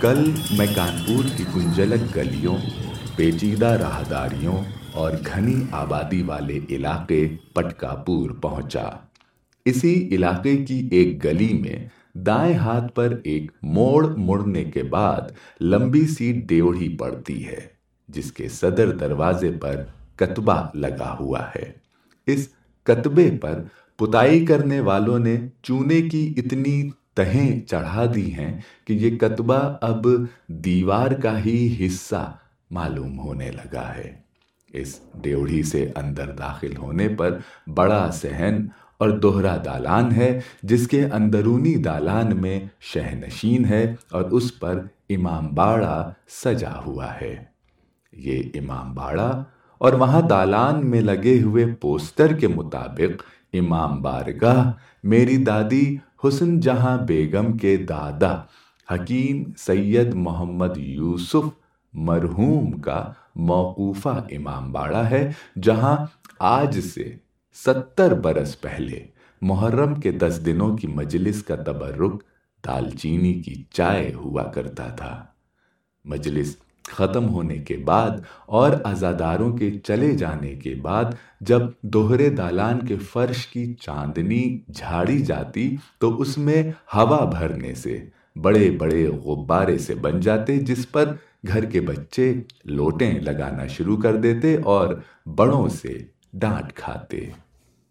کل میں کانپور کی کنجلک گلیوں، پیچیدہ راہداریوں اور گھنی آبادی والے علاقے پٹکا پور پہنچا۔ اسی علاقے کی ایک گلی میں دائیں ہاتھ پر ایک موڑ مڑنے کے بعد لمبی سی ڈیوڑی پڑتی ہے، جس کے صدر دروازے پر کتبہ لگا ہوا ہے۔ اس کتبے پر پتائی کرنے والوں نے چونے کی اتنی تہیں چڑھا دی ہیں کہ یہ کتبہ اب دیوار کا ہی حصہ معلوم ہونے لگا ہے۔ اس ڈیوڑی سے اندر داخل ہونے پر بڑا سہن اور دوہرا دالان ہے جس کے اندرونی دالان میں شہ نشین ہے اور اس پر امام باڑا سجا ہوا ہے۔ یہ امام باڑا اور وہاں دالان میں لگے ہوئے پوسٹر کے مطابق امام بارگاہ، میری دادی حسن جہاں بیگم کے دادا، حکیم سید محمد یوسف مرحوم کا موقوفہ امام باڑا ہے، جہاں آج سے ستر برس پہلے محرم کے دس دنوں کی مجلس کا تبرک دال چینی کی چائے ہوا کرتا تھا۔ مجلس ختم ہونے کے بعد اور ازاداروں کے چلے جانے کے بعد جب دوہرے دالان کے فرش کی چاندنی جھاڑی جاتی تو اس میں ہوا بھرنے سے، بڑے بڑے غبارے سے بن جاتے جس پر گھر کے بچے لوٹیں لگانا شروع کر دیتے اور بڑوں سے ڈانٹ کھاتے۔